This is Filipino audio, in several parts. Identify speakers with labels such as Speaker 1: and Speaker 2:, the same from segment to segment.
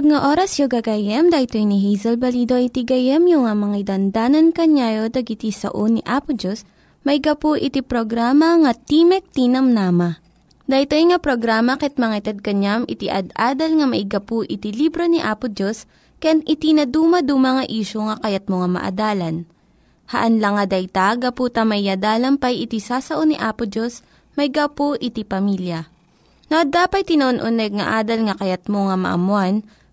Speaker 1: Naimbag nga oras yung gagayem, dahito ni Hazel Balido iti gayem yung nga mga dandanan kanyayo dagiti sao ni Apo Diyos, may gapu iti programa nga Timek Tinam Nama. Dahito nga programa ket mga itad kanyam iti ad-adal nga maigapu iti libro ni Apo Diyos, ken iti na dumaduma nga isyo nga kayat mo nga maadalan. Haan lang nga dayta, gapu tamayadalam pay iti sasao ni Apo Diyos, may gapu iti pamilya. No, dapat tinon-uneg nga adal nga kayat mo nga maamuan,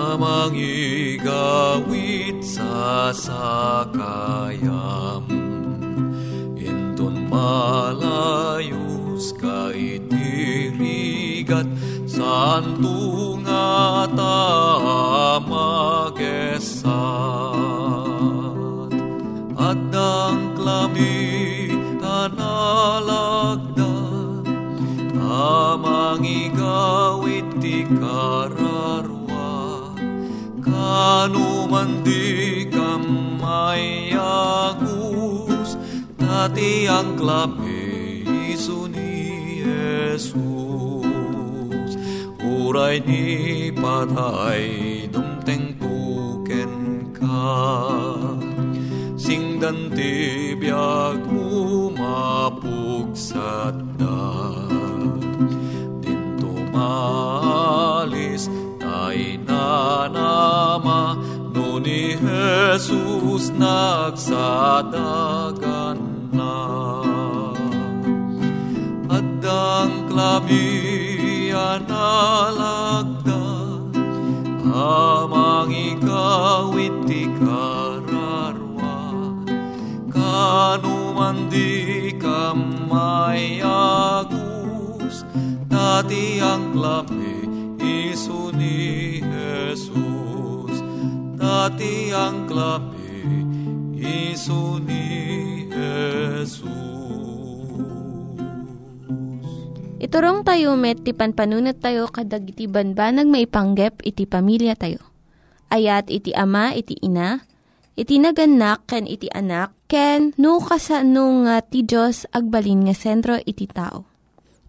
Speaker 2: Amang igawit sa sakayam. Indon malayus ka itirigat Santo nga tamagesat Adang klami kanalagdan Amang igawit ti kararwa Kanuman di kamayagus Tati ang klape iso ni Jesus. Uray ni patay dumteng puken ka. Singdan ti biag mo tay nanama No ni Jesus nagsadagan na Adang klabi analagda Amang ikawit ti kararwa. Kanuman di kamayagus Dati ang klabi iso Dati ang klabi iso ni Jesus
Speaker 1: Iturong tayo met, ti panpanunat tayo kadag iti banbanag maipanggep iti pamilya tayo. Ayat iti ama, iti ina, iti naganak, ken iti anak, ken no kasano nga ti Diyos agbalin nga sentro iti tao.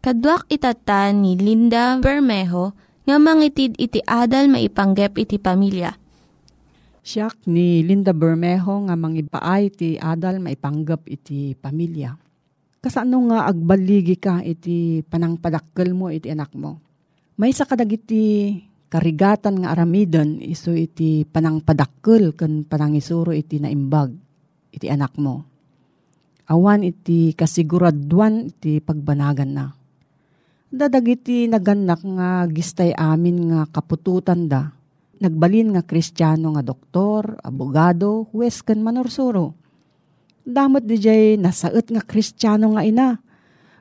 Speaker 1: Kaduak itata ni Linda Bermejo nga mangitid iti adal maipanggep iti pamilya.
Speaker 3: Siyak ni Linda Bermejo nga mangipaay ti adal maipanggap iti pamilya. Kasano nga agbaligi ka iti panangpadakkel mo iti anak mo. May sa kadag karigatan nga aramidan iso iti panangpadakkel ken panangisuro iti naimbag iti anak mo. Awan iti kasiguraduan iti pagbanagan na. Dadagiti naganak nga gistay amin nga kapututan da. Nagbalin nga kristyano nga doktor, abogado, huwes ken manorsuro. Damot di jay nasaet nga kristyano nga ina.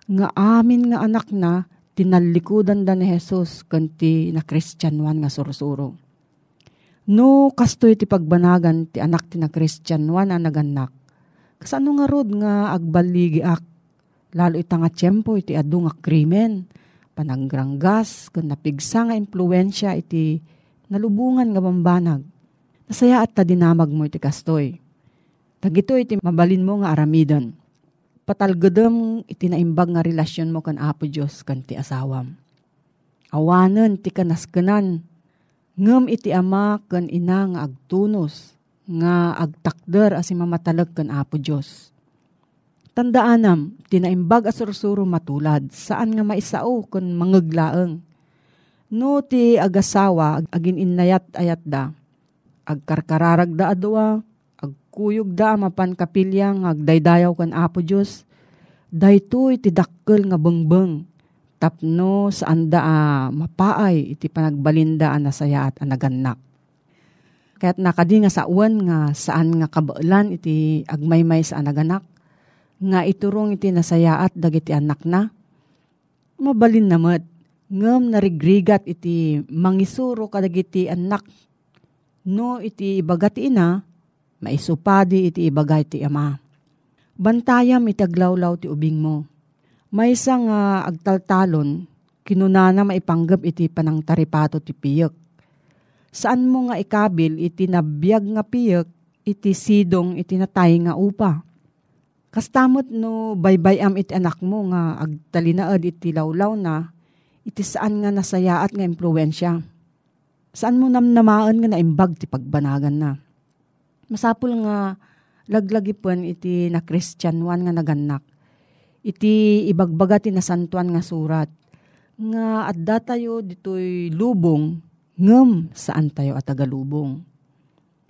Speaker 3: Nga amin nga anak na tinalikudan da ni Jesus kanti na kristyanwan nga surusuro. No, kastoy ti pagbanagan ti anak ti na kristyanwan na naganak. Kasano nga rod nga agbaligi ak. Lalo ita nga tiyempo iti adu nga krimen. Panaggranggas, kan napigsa nga impluensya iti nalubungan nga bambanag. Nasaya at ta dinamag mo iti kastoy. Tagito iti mabalin mo nga aramidan. Patalgadam iti naimbag nga relasyon mo kan Apo Diyos kan ti asawam. Awanan ti kanaskanan Ngem iti ama ken ina nga agtunos nga agtakder as mamatalag ken Apo Dios. Tandaanam, tinaimbag a sursuro matulad, saan nga maisao ken mangaglaeng. No ti agasawa, agin innayat ayat da, agkarkararag da adwa, agkuyog da mapan kapilya nga agdaydayaw ken Apo Dios, daytoy ti dakkel nga bengbeng tapno saan da uh, mapaay iti panagbalinda ang nasaya at anaganak. Kaya't nakadi nga sa uwan nga saan nga kabailan iti agmaymay sa anaganak, nga iturong iti nasaya at dagiti anak na, mabalin namat, ngam narigrigat iti mangisuro kadagiti anak, no iti ibagati ina, maisupadi iti ibagay ti ama. Bantayam iti aglawlaw ti ubing mo may isang uh, agtaltalon, kinunana maipanggap iti panang taripato ti piyek. Saan mo nga ikabil iti nabiyag nga piyek, iti sidong iti natay nga upa. Kastamot no baybayam iti anak mo nga agtalinaad iti lawlaw na, iti saan nga nasayaat nga impluensya. Saan mo namnamaan nga naimbag ti pagbanagan na. Masapul nga laglagipon iti na Christianwan nga naganak iti ibagbaga ti nasantuan nga surat. Nga adda tayo ditoy lubong, ngem saan tayo at tagalubong.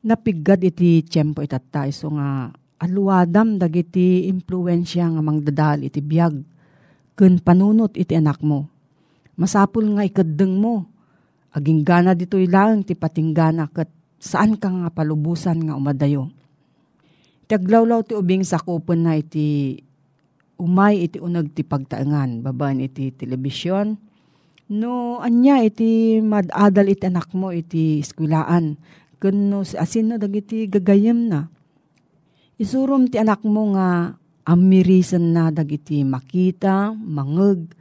Speaker 3: Napiggad iti tiyempo itatay so nga aluadam dagiti impluensya nga mangdadal iti biyag. Kun panunot iti anak mo. Masapul nga ikadeng mo. Aging gana dito'y lang ti patinggana kat saan ka nga palubusan nga umadayo. Taglawlaw ti ubing sakupon na iti umay iti unag ti pagtaangan, babaan iti telebisyon. No, anya iti madadal iti anak mo iti eskwilaan. Kuno si asin no dagiti gagayem na. Isurum ti anak mo nga amirisan na dagiti makita, mangeg,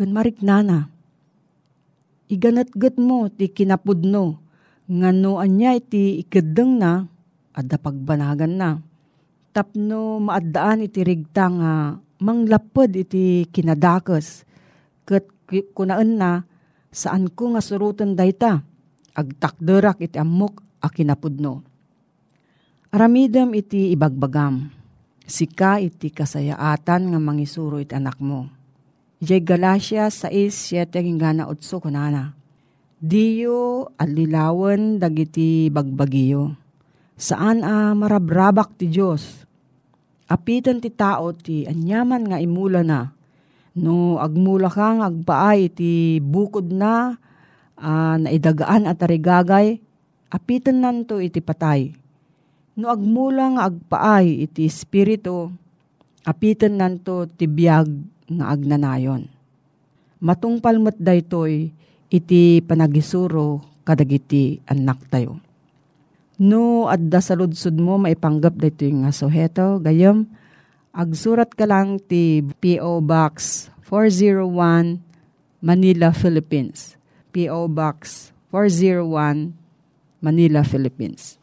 Speaker 3: kun mariknana. Iganat-gat mo ti kinapudno, nga no anya iti ikadeng na, adda pagbanagan na. Tapno maadaan iti rigta nga manglapod iti kinadakes. Kat kunaan na, saan ko nga surutan dayta, agtakderak iti amok a kinapudno. Aramidam iti ibagbagam, sika iti kasayaatan nga mangisuro iti anak mo. Ijay Galacia 6.7 gana utso kunana. Diyo alilawan dagiti bagbagiyo. Saan a marabrabak ti Diyos? apitan ti tao ti anyaman nga imula na. No agmula kang agpaay ti bukod na uh, naidagaan at arigagay, apitan nanto iti patay. No agmula nga agpaay iti espiritu, apitan nanto ti biyag nga agnanayon. Matungpal met daytoy iti panagisuro kadagiti anak tayo. No, adda sa mo, maipanggap dito yung suheto. Gayam, agsurat ka lang ti P.O. Box 401 Manila, Philippines. P.O. Box 401 Manila, Philippines.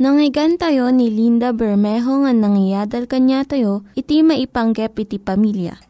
Speaker 1: Nangyigan tayo ni Linda Bermejo nga nangyadal kanya tayo, iti maipanggep iti pamilya.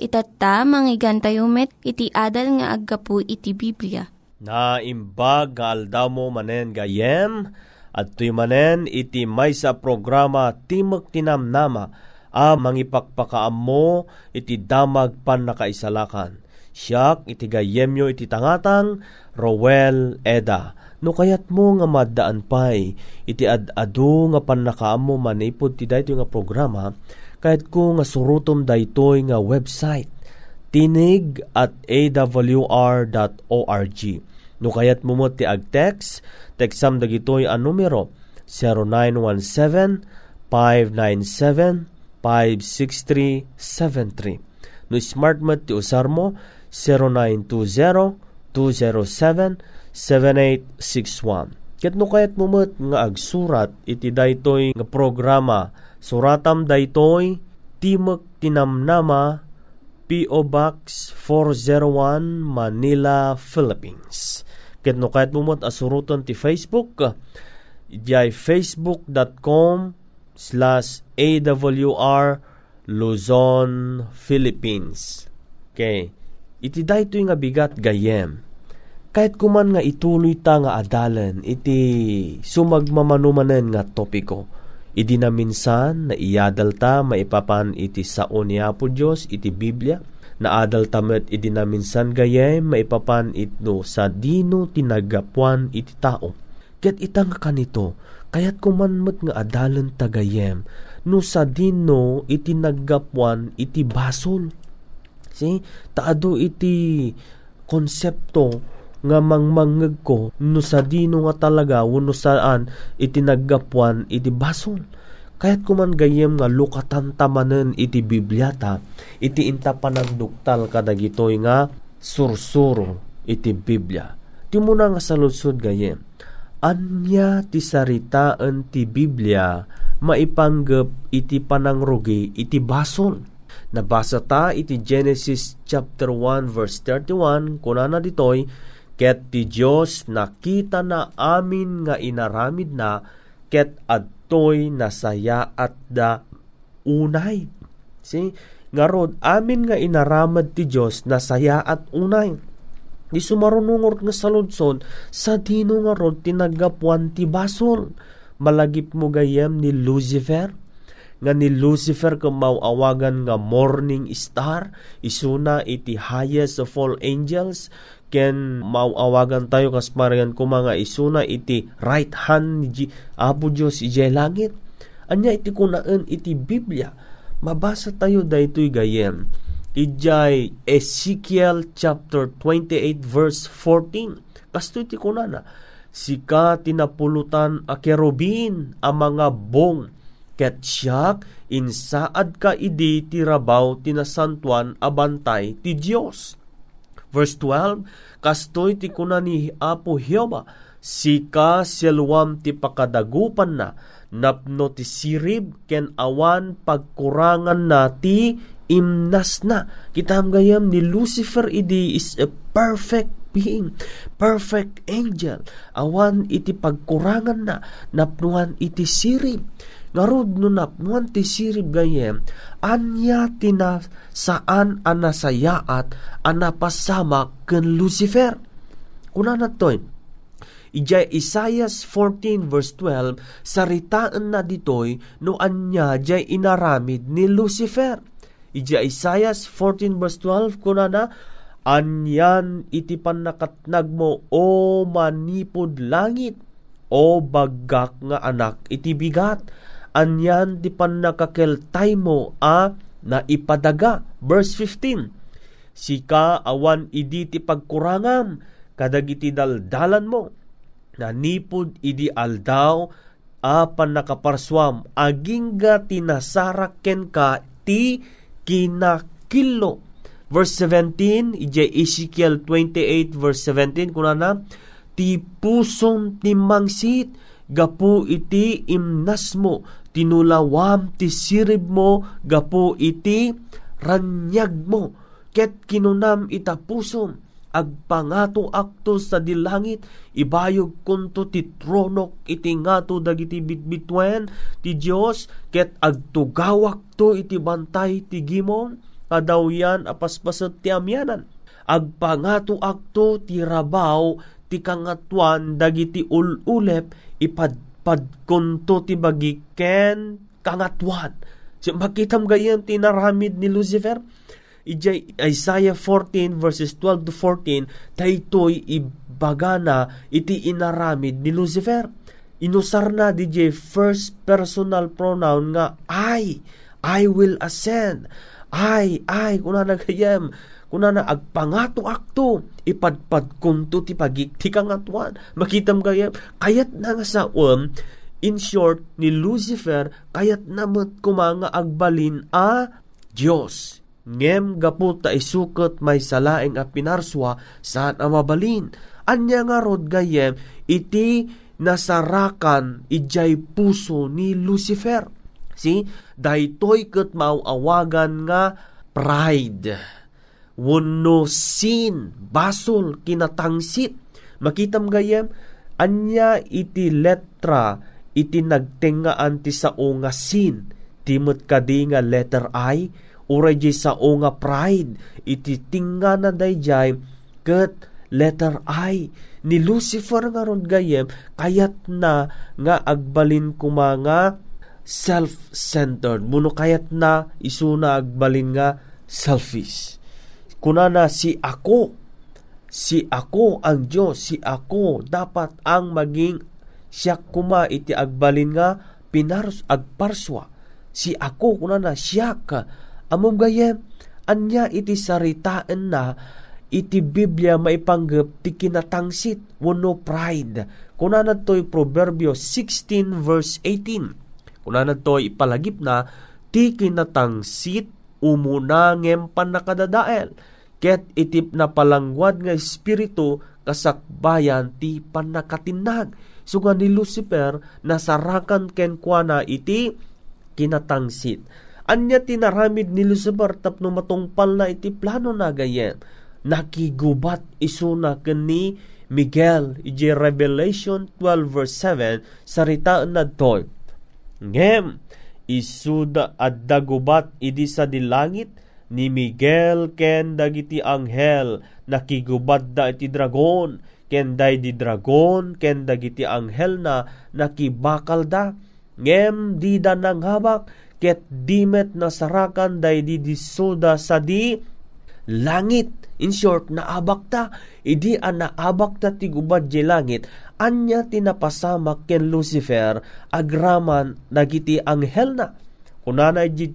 Speaker 1: Itatta, manggigan tayo met, iti adal nga aggapu iti Biblia.
Speaker 4: Na imbag nga aldaw mo manen gayem, At tuy manen iti may sa programa Timok Tinamnama a mangipakpakaam mo iti damag pan nakaisalakan. Siyak iti gayemyo iti tangatang Rowel Eda. No kayat mo nga maddaan pay iti ad-adu nga panakaam mo manipod ti dayto nga programa kahit ko nga surutom daytoy nga website tinig at awr.org. No kayat mo ti ag-text, texam dagitoy a numero 0917-597-56373. No smart mo ti usar mo 0920-207-7861. Ket no kayat mo nga agsurat iti daytoy nga programa suratam daytoy Timok Tinamnama P.O. Box 401 Manila, Philippines. Ket no kahit mumot asuruton ti Facebook, jay facebook.com slash AWR Luzon, Philippines. Okay. Iti dayto nga bigat gayem. Kahit kuman nga ituloy ta nga adalan, iti sumagmamanumanen nga topiko Idi na minsan na iyadal ta maipapan iti sao niya po Diyos iti Biblia na adal tamet idi na minsan gayem maipapan itno sa dino tinagapuan iti tao. Ket itang kanito kayat kumanmet nga adalan tagayem no sa dino iti naggapuan iti basol. See? Taado iti konsepto nga mangmangeg ko no sa dino nga talaga wano saan iti iti bason. Kahit kuman gayem nga lukatan tamanen iti Bibliata, iti inta panagduktal kadagitoy nga sursuro iti Biblia. Di mo na nga saludsod gayem. Anya ti saritaan ti Biblia maipanggep iti panangrugi iti basol. Nabasa ta iti Genesis chapter 1 verse 31 kunana ditoy Ket ti Diyos nakita na amin nga inaramid na ket adtoy nasaya at da unay. See? Nga rod, amin nga inaramad ti Diyos nasaya at unay. Di sumarunungor nga saludson, sa dino nga rod tinagapuan ti basol. Malagip mo gayem ni Lucifer, nga ni Lucifer kung mauawagan nga morning star, isuna iti highest of all angels, ken mauawagan tayo kas marian ko mga isuna iti right hand ni Apo Diyos ijay langit. Anya iti kunaan iti Biblia. Mabasa tayo daytoy gayem. Ijay Ezekiel chapter 28 verse 14. Kasto iti kunana. Sika tinapulutan a kerubin a mga bong ket siyak insaad ka idi tirabaw tinasantuan abantay ti Dios Verse 12, Kastoy ti kuna ni Apo Hioba, sika silwam ti pakadagupan na, napno ti sirib ken awan pagkurangan na ti imnas na. Kita gayam ni Lucifer idi is a perfect being, perfect angel. Awan iti pagkurangan na, napnuan iti sirib Ngarud no napnuan ti sirib gayem, anya tina saan anasayaat anapasama ken Lucifer. Kuna na toy, Ijay Isaias 14 verse 12, saritaan na ditoy no anya jay inaramid ni Lucifer. Ijay Isaias 14 verse 12, kuna na, Anyan iti panakatnag mo, o manipod langit, o bagak nga anak iti bigat, anyan di pan nakakeltay mo a na ipadaga. Verse 15, Sika awan idi ti pagkurangam, kadagiti daldalan mo, na nipod idi aldaw, apan nakaparswam, agingga tinasaraken ka ti kinakilo. Verse 17, ije Ezekiel 28 verse 17, kuna na, ti puson ti mangsit, gapu iti imnas mo, tinulawam ti sirib mo gapo iti ranyag mo. Ket kinunam itapusom agpangato akto sa dilangit ibayog kunto ti tronok iti ngato dagiti bitbitwen ti Dios ket agtugawak to iti bantay ti gimon kadawyan apaspasot ti amyanan. Agpangato akto ti rabaw ti kangatuan dagiti ululep ipad padkunto ti bagiken kangatwan. So, makitam gayam tinaramid ni Lucifer. Ijay Isaiah 14 verses 12 to 14, daytoy ibagana iti inaramid ni Lucifer. Inusar na DJ first personal pronoun nga I. I will ascend. I, I, kuna na gayam kuna na agpangato akto ipadpad kunto ti pagikti atuan makitam kaya kayat na nga sa um in short ni Lucifer kayat namot kumanga agbalin a Dios ngem gapu ta isukot may salaeng a pinarswa saan a mabalin? Anya nga rod gayem iti nasarakan ijay puso ni Lucifer. Si daytoy ket mauawagan nga pride Wano sin, basol, kinatangsit. Makitam gayem, anya iti letra, iti nagtengaan ti sao nga sin. Timot kadi nga letter I, uray di sao nga pride, iti tinga na dayjay, ket letter I. Ni Lucifer nga ron gayem, kayat na nga agbalin kumanga self-centered. Muno kayat na isuna agbalin nga selfish kunana si ako. Si ako ang Diyos. Si ako dapat ang maging siya kuma iti agbalin nga pinars agparswa si ako kunana siya ka. Amom gayem anya iti saritaan na iti Biblia maipanggap ti kinatangsit wano pride. Kunana to'y Proverbio 16 verse 18 kunana to'y ipalagip na ti kinatangsit umunangem panakadadael ket itip na palangwad nga espiritu kasakbayan ti panakatinag. Suga ni Lucifer nasarakan ken kuana iti kinatangsit. Anya tinaramid ni Lucifer tapno matungpal na iti plano na gayen. Nakigubat isuna ken ni Miguel iji Revelation 12 verse 7 sarita na toy ngem isuda adda gubat idi sa dilangit ni Miguel ken dagiti anghel nakigubad da iti dragon ken di dragon ken dagiti anghel na nakibakal da. Ngem di da nanghabak ket dimet nasarakan day di disoda sa di langit. In short naabak ta. Idi an naabak ta ti gubad di langit. Anya tinapasamak ken Lucifer agraman dagiti anghel na. Kunana di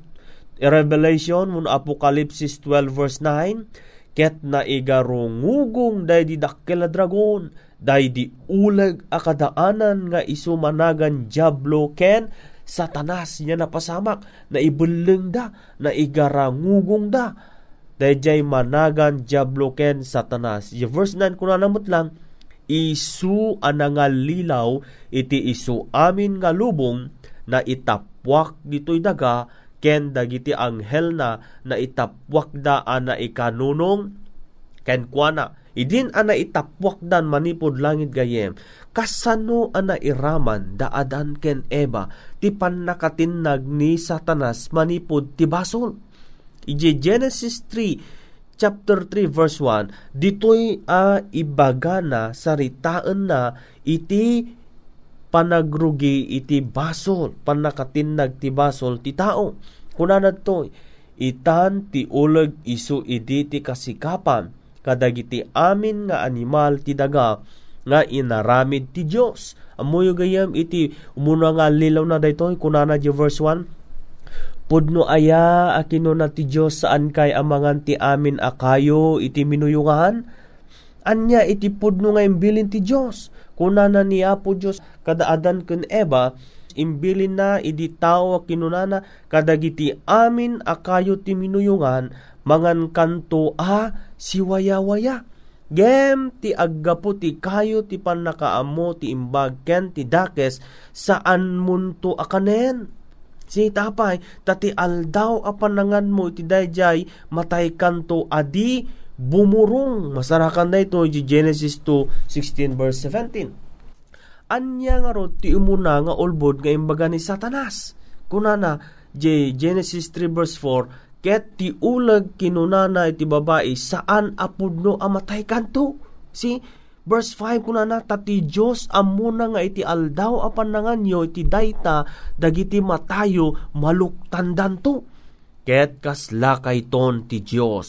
Speaker 4: Revelation mun Apocalypse 12 verse 9 ket na igarungugong day di dakkel dragon day di uleg akadaanan nga isumanagan diablo ken satanas niya napasamak na ibuleng da na igarangugong da dayjay managan diablo ken satanas. Yung verse 9 kuna namot lang isu anangal lilaw iti isu amin nga lubong na itapwak ditoy daga ken dagiti anghel na na itapwak da ana ikanunong ken kuana idin ana itapwak dan manipod langit gayem kasano ana iraman daadan ken Eva ti pannakatinag ni Satanas manipod ti basol? Ije Genesis 3 chapter 3 verse 1 ditoy a ibagana saritaan na iti panagrugi iti basol panakatinag ti basol ti tao. Kunanad to itan ti uleg isu idi ti kasikapan kadagiti amin nga animal ti daga nga inaramid ti Dios amoyo gayam iti umuna nga lilaw na daytoy kunana di verse 1 Pudno aya akino na ti Dios saan kay amangan ti amin akayo iti minuyungahan anya iti pudno nga imbilin ti Dios kunana ni Apo Diyos kadaadan ken Eva imbilin na idi tao kinunana kadagiti amin akayo ti minuyungan mangan kanto a siwaya-waya. Gem ti aggapo ti kayo ti panakaamo ti imbag ken ti dakes saan munto akanen? Si tapay tati aldaw apanangan mo iti dayjay matay kanto adi bumurong masarakan na ito Genesis 2 16 verse 17 anya nga rod ti umuna nga ulbod nga imbaga ni Satanas. Kunana, J. Genesis 3 verse 4, ket ti ulag kinunana iti babae saan apudno amatay kanto. Si, Verse 5 kuna na tati Dios amuna nga iti aldaw apan nanganyo iti dayta dagiti matayo maluktandan to. Ket kasla kay ton ti ang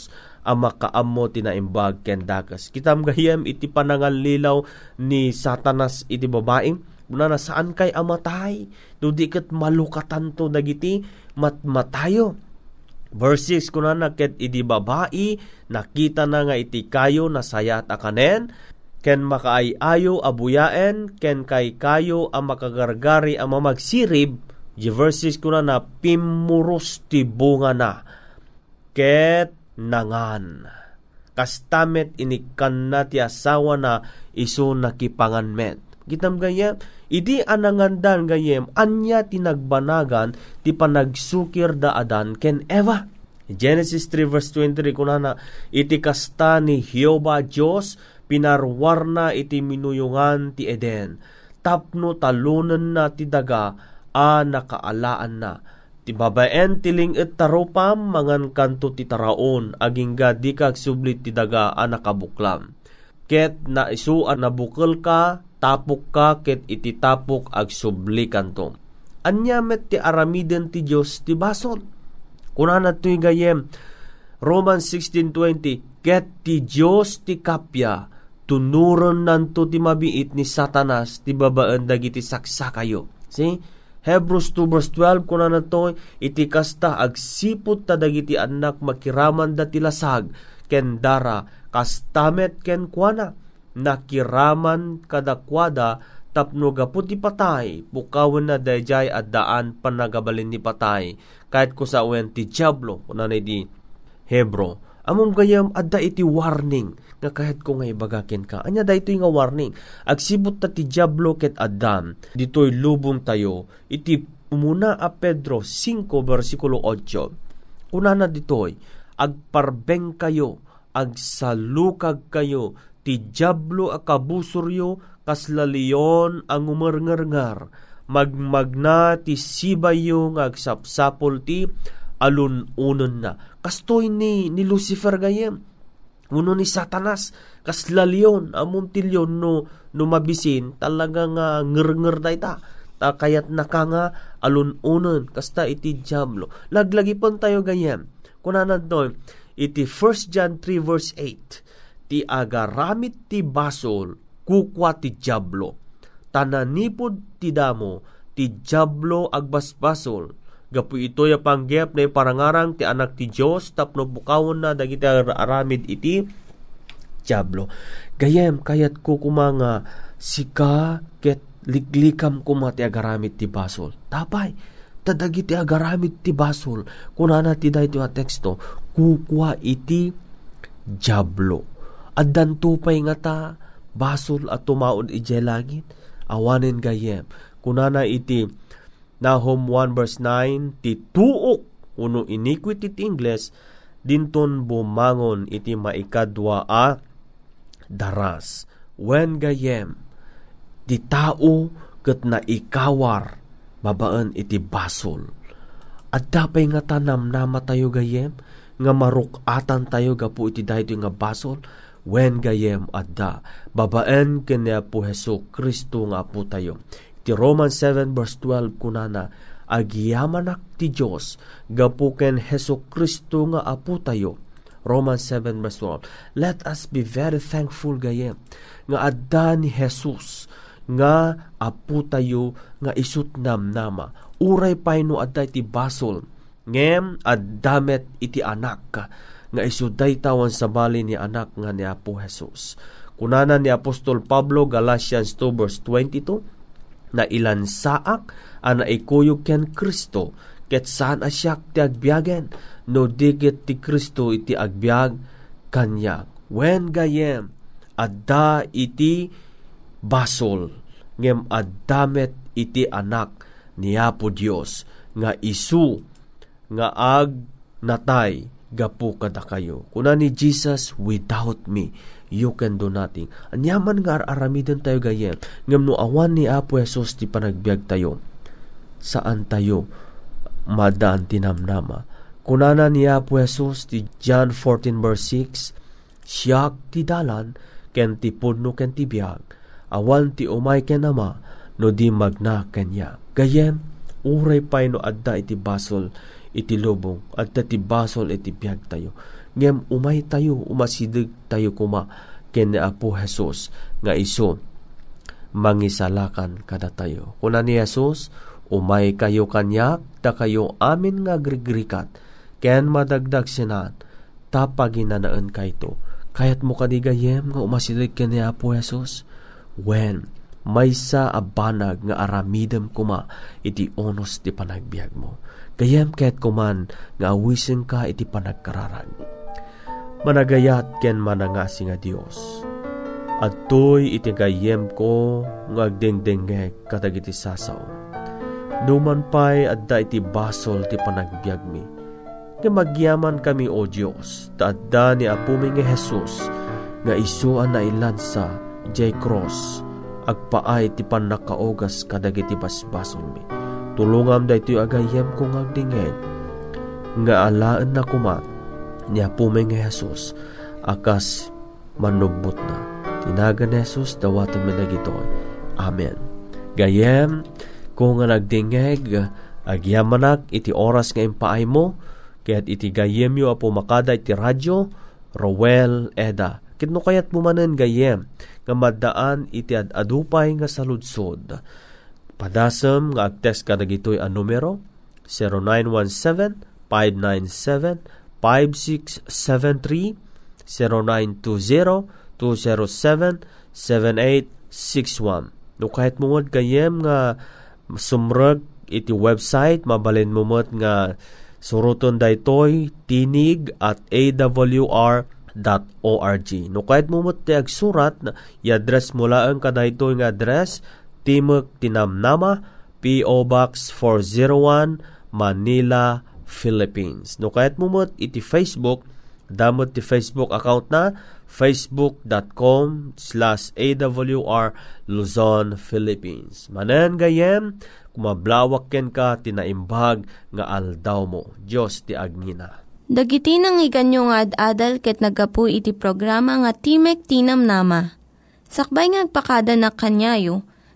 Speaker 4: makaammo tinaimbag ken dakas. Kitam gayem iti panangallilaw ni Satanas iti babaeng Una na saan kay amatay? Do di kat malukatan to dagiti mat matayo. Verse 6 kuna na ket idi babae nakita na nga iti kayo na sayat akanen ken makaayayo abuyaen ken kay kayo ang makagargari ang mamagsirib di verses ko na na pimuros ti bunga na ket nangan kastamet inikan na ti asawa na iso nakipanganmet gitam gaya idi anangandan gayem anya tinagbanagan ti panagsukir da adan ken Eva Genesis 3 verse 23 kunana iti kasta ni Hioba Dios pinarwarna iti minuyungan ti Eden. Tapno talunan na ti daga, a nakaalaan na. Ti babaen tiling et taropam, mangan kanto ti taraon, aging di kag sublit ti daga a nakabuklam. Ket na isuan na bukal ka, tapok ka, ket iti tapok ag subli kanto. Anya met ti aramiden ti Diyos ti basol. Kunana to'y gayem, Romans 16.20, Ket ti Diyos ti kapya, tunuron nanto ti mabiit ni satanas ti babaan dagiti saksakayo. See? Hebrews 2 verse 12 kuna na to, iti kasta agsipot ta dagiti anak makiraman da ti lasag, ken dara kastamet ken kuana, nakiraman kadakwada tapno gapot ti patay, bukawan na dayjay at daan panagabalin ni patay, kahit ko sa uwen ti Diablo, kuna na di Hebro, Among gayam adda iti warning nga kahit ko nga ibagakin ka. Anya da ito nga warning. Agsibot ta ti Diablo ket Adam. Ditoy lubong tayo. Iti umuna a Pedro 5 versikulo 8. Una na ditoy. Agparbeng kayo. Agsalukag kayo. Ti Diablo a kabusuryo kaslaliyon ang umarngarngar. Magmagna ti sibayo nga agsapsapol ti alun-unon na. Kastoy ni, ni Lucifer gayem. Uno ni Satanas, kaslalyon, among tilyon no, no mabisin, talagang uh, ngir-ngir da ita. Ta kayat nakanga alun-unon, kasta iti Diablo. Laglagi pon tayo gayem. Kunanan to, iti 1 John 3 verse 8, ti agaramit ti basol, kukwa ti Diablo. Tananipod ti damo, ti Diablo agbasbasol, Gapu ito ya panggep na parangarang ti anak ti Diyos tapno bukawon na dagiti aramid iti Diablo. Gayem kayat ko kumanga sika ket liglikam kuma ti agaramid ti basol. Tapay, tadagi ti agaramid ti basol. Kunana ti dahi ti teksto, kukwa iti Diablo. Addan tupay nga ta, basol at tumaon ije langit. Awanin gayem. Kunana iti Nahum 1 verse 9, ti tuok uno iniquity ti Ingles, dinton bumangon iti maikadwa a daras. When gayem, ti tao ket na ikawar, babaan iti basol. At dapay nga tanam nama tayo gayem, nga marukatan tayo gapu iti dahito nga basol, when gayem adda, babaan kanya po Heso Kristo nga po tayo. Ti Romans 7 verse 12 kunana, Agiyamanak ti Diyos, gapuken Heso Kristo nga apo tayo. Romans 7 verse 12. Let us be very thankful gayem, nga adda ni Jesus, nga apo tayo, nga isut nam nama. Uray pay no adda iti basol, ngem addamet iti anak, nga isuday tawan sa bali ni anak nga ni Apo Jesus. Kunana ni Apostol Pablo, Galatians 2 verse 22, na ilansaak ana ikuyog ken Kristo. Ket saan asyak ti agbiagen? No digit ti Kristo iti agbiag kanya. When gayem adda iti basol. Ngem addamet iti anak ni Apo Dios nga isu nga ag natay gapu kada kayo. Kuna ni Jesus, without me, you do nothing. Anyaman nga aramiden tayo gayem, ngam no awan ni Apo Jesus ti panagbiag tayo. Saan tayo madaan tinamnama? Kunana ni Apo Jesus ti John 14 verse 6, Siyak ti dalan, ken ti pudno ken ti biag, awan ti umay ken ama, no di magna kanya. Gayem, uray pay no adda iti basol, iti lubong, adda ti basol iti biag tayo. Ngem umay tayo, umasidig tayo kuma, ken Apo Jesus, nga iso, mangisalakan kada tayo. Kuna ni Jesus, umay kayo kanyak, da kayo amin nga grigrikat, ken madagdag sinan, tapaginanaan kayto. Kayat mo kadigayem nga umasilig ken ni Apo Jesus, when may sa abanag nga aramidem kuma iti onos ti panagbiag mo. Gayem ket kuman nga awisin ka iti panagkararag. Managayat ken manangasi nga Dios. At to'y iti gayem ko nga agdengdengeg kadag iti sasaw. Numan pa'y adda iti basol ti panagbiag mi. Nga magyaman kami o Diyos, taadda ni apumi nga Jesus, nga isuan na ilansa, jay cross, agpaay ti panakaugas kadagiti basbason mi. Tulungam da ito agayem kong agdingeg, nga alaan na kumat, niya pumeng Jesus, akas manubot na. Tinaga ni Jesus, dawatan mi nagitoy. Amen. Gayem, kung nga nagdingeg, agyamanak iti oras nga impaay mo, kaya't iti gayem yo apo makada iti radyo, Rowel Eda. Kitno kayat bumanen gayem, nga maddaan iti adupay nga saludsod. Padasem nga agtes ka dagitoy a numero 0917-597-5673 0920-207-7861 No kahit mungod kayem nga sumrag iti website mabalin mo nga suruton daytoy tinig at awr awr.org. No kahit mumot ti agsurat, i-address mo lang ka daytoy nga address, Timog Tinamnama, P.O. Box 401, Manila, Philippines. No kahit mumot iti Facebook, damot ti Facebook account na facebook.com slash awr Luzon, Philippines. Manen gayem, kumablawak ken ka tinaimbag nga aldaw mo. Diyos ti agngina.
Speaker 1: Dagiti nang iganyo nga ad-adal ket nagapu iti programa nga Timek Tinam Nama. Sakbay ngagpakada na kanyayo,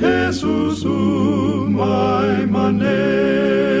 Speaker 5: Jesusum, my manet.